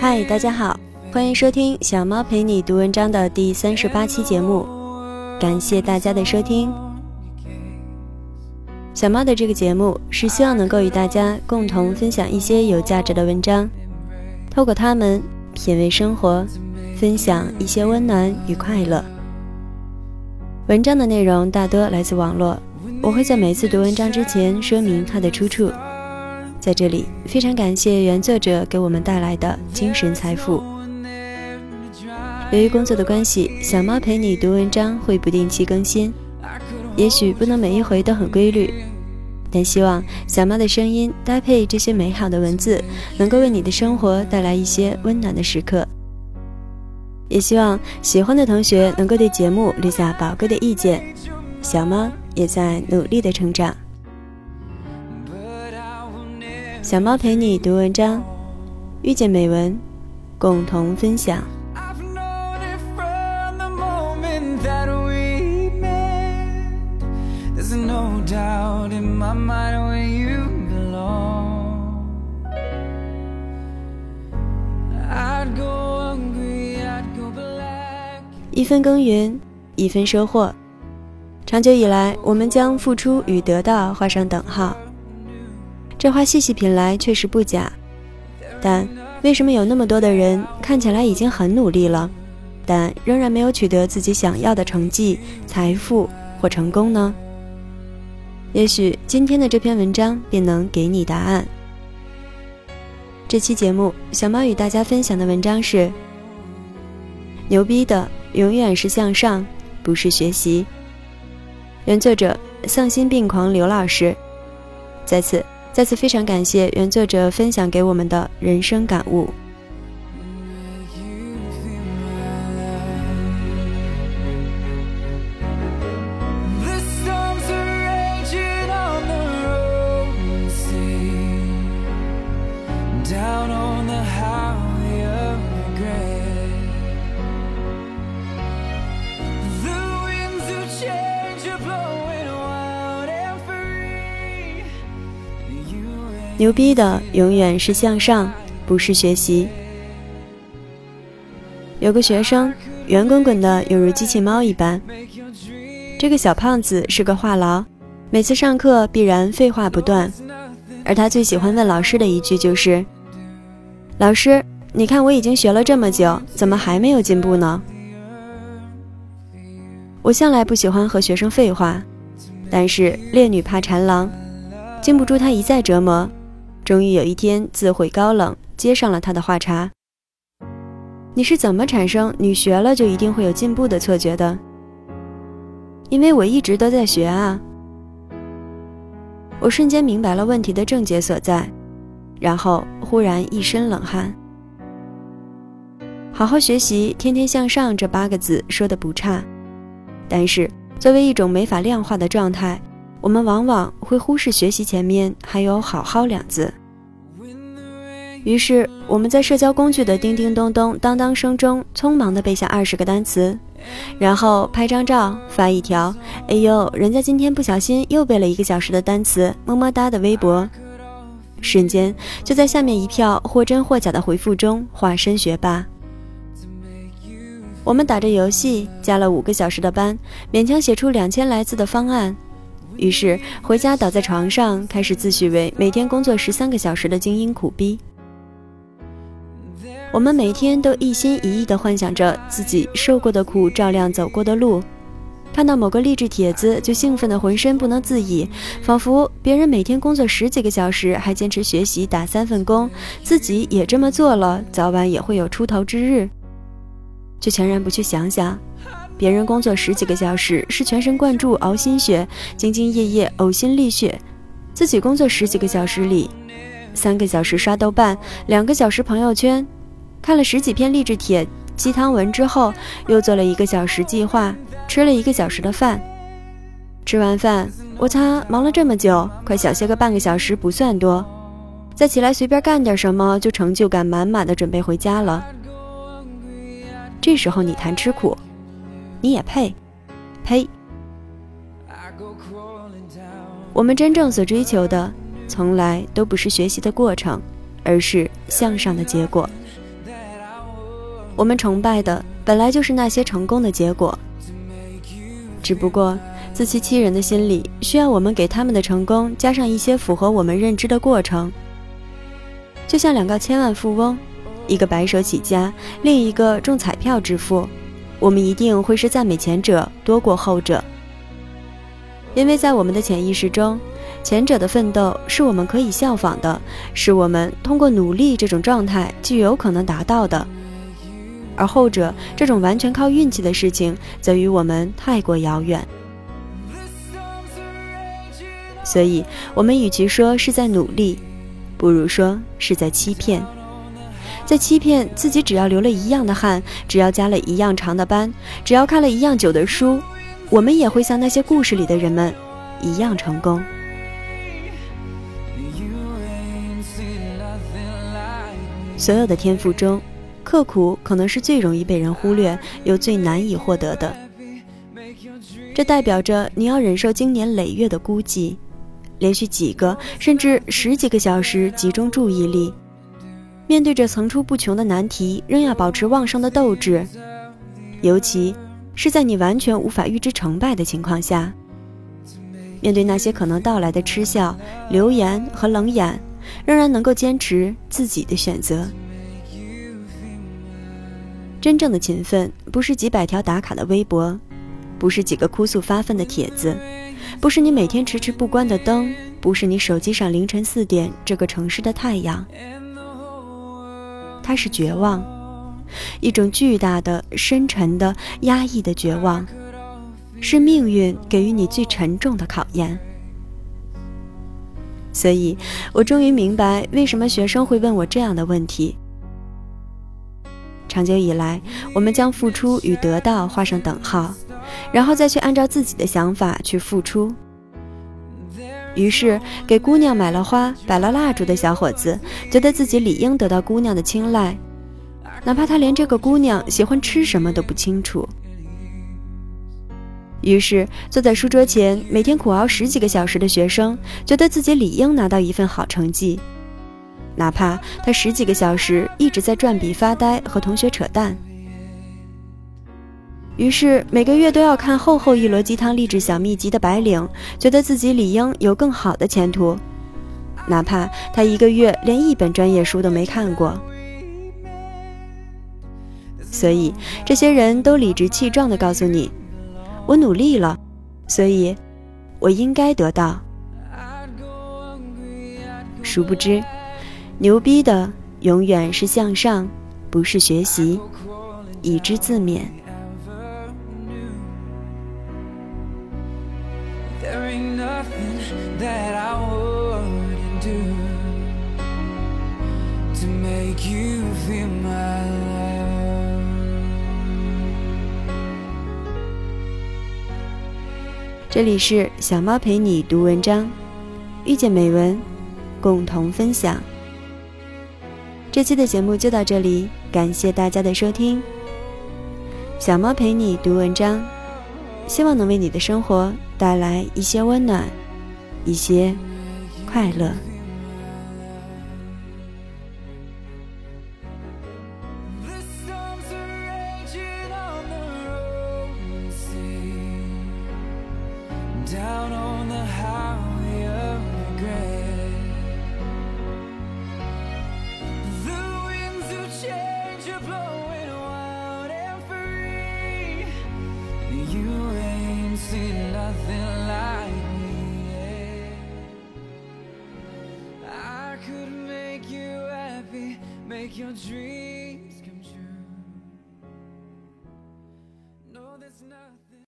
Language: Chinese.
嗨，大家好，欢迎收听小猫陪你读文章的第三十八期节目，感谢大家的收听。小猫的这个节目是希望能够与大家共同分享一些有价值的文章，透过它们品味生活，分享一些温暖与快乐。文章的内容大多来自网络，我会在每次读文章之前说明它的出处。在这里，非常感谢原作者给我们带来的精神财富。由于工作的关系，小猫陪你读文章会不定期更新，也许不能每一回都很规律，但希望小猫的声音搭配这些美好的文字，能够为你的生活带来一些温暖的时刻。也希望喜欢的同学能够对节目留下宝贵的意见，小猫也在努力的成长。小猫陪你读文章，遇见美文，共同分享。一分耕耘，一分收获。长久以来，我们将付出与得到画上等号。这话细细品来确实不假，但为什么有那么多的人看起来已经很努力了，但仍然没有取得自己想要的成绩、财富或成功呢？也许今天的这篇文章便能给你答案。这期节目，小猫与大家分享的文章是：牛逼的。永远是向上，不是学习。原作者丧心病狂刘老师，在此再次非常感谢原作者分享给我们的人生感悟。牛逼的永远是向上，不是学习。有个学生圆滚滚的，犹如机器猫一般。这个小胖子是个话痨，每次上课必然废话不断。而他最喜欢问老师的一句就是：“老师，你看我已经学了这么久，怎么还没有进步呢？”我向来不喜欢和学生废话，但是烈女怕缠郎，经不住他一再折磨。终于有一天，自毁高冷，接上了他的话茬。你是怎么产生“你学了就一定会有进步”的错觉的？因为我一直都在学啊！我瞬间明白了问题的症结所在，然后忽然一身冷汗。好好学习，天天向上这八个字说的不差，但是作为一种没法量化的状态，我们往往会忽视学习前面还有“好好”两字。于是，我们在社交工具的叮叮咚咚、当当声中，匆忙地背下二十个单词，然后拍张照发一条“哎呦，人家今天不小心又背了一个小时的单词，么么哒”的微博，瞬间就在下面一票或真或假的回复中化身学霸。我们打着游戏，加了五个小时的班，勉强写出两千来字的方案，于是回家倒在床上，开始自诩为每天工作十三个小时的精英苦逼。我们每天都一心一意地幻想着自己受过的苦，照亮走过的路。看到某个励志帖子，就兴奋得浑身不能自已，仿佛别人每天工作十几个小时还坚持学习打三份工，自己也这么做了，早晚也会有出头之日。却全然不去想想，别人工作十几个小时是全神贯注熬心血，兢兢业业呕心沥血；自己工作十几个小时里，三个小时刷豆瓣，两个小时朋友圈。看了十几篇励志帖、鸡汤文之后，又做了一个小时计划，吃了一个小时的饭。吃完饭，我擦，忙了这么久，快小歇个半个小时不算多，再起来随便干点什么，就成就感满满的准备回家了。这时候你谈吃苦，你也配？呸！我们真正所追求的，从来都不是学习的过程，而是向上的结果。我们崇拜的本来就是那些成功的结果，只不过自欺欺人的心理需要我们给他们的成功加上一些符合我们认知的过程。就像两个千万富翁，一个白手起家，另一个中彩票致富，我们一定会是赞美前者多过后者，因为在我们的潜意识中。前者的奋斗是我们可以效仿的，是我们通过努力这种状态就有可能达到的；而后者这种完全靠运气的事情，则与我们太过遥远。所以，我们与其说是在努力，不如说是在欺骗，在欺骗自己。只要流了一样的汗，只要加了一样长的班，只要看了一样久的书，我们也会像那些故事里的人们一样成功。所有的天赋中，刻苦可能是最容易被人忽略又最难以获得的。这代表着你要忍受经年累月的孤寂，连续几个甚至十几个小时集中注意力，面对着层出不穷的难题，仍要保持旺盛的斗志。尤其是在你完全无法预知成败的情况下，面对那些可能到来的嗤笑、流言和冷眼。仍然能够坚持自己的选择。真正的勤奋，不是几百条打卡的微博，不是几个哭诉发愤的帖子，不是你每天迟迟不关的灯，不是你手机上凌晨四点这个城市的太阳。它是绝望，一种巨大的、深沉的、压抑的绝望，是命运给予你最沉重的考验。所以，我终于明白为什么学生会问我这样的问题。长久以来，我们将付出与得到画上等号，然后再去按照自己的想法去付出。于是，给姑娘买了花、摆了蜡烛的小伙子，觉得自己理应得到姑娘的青睐，哪怕他连这个姑娘喜欢吃什么都不清楚。于是，坐在书桌前，每天苦熬十几个小时的学生，觉得自己理应拿到一份好成绩，哪怕他十几个小时一直在转笔发呆和同学扯淡。于是，每个月都要看厚厚一摞鸡汤励志小秘籍的白领，觉得自己理应有更好的前途，哪怕他一个月连一本专业书都没看过。所以，这些人都理直气壮地告诉你。我努力了，所以，我应该得到。殊不知，牛逼的永远是向上，不是学习，以知自勉。这里是小猫陪你读文章，遇见美文，共同分享。这期的节目就到这里，感谢大家的收听。小猫陪你读文章，希望能为你的生活带来一些温暖，一些快乐。your dreams come true. No, there's nothing.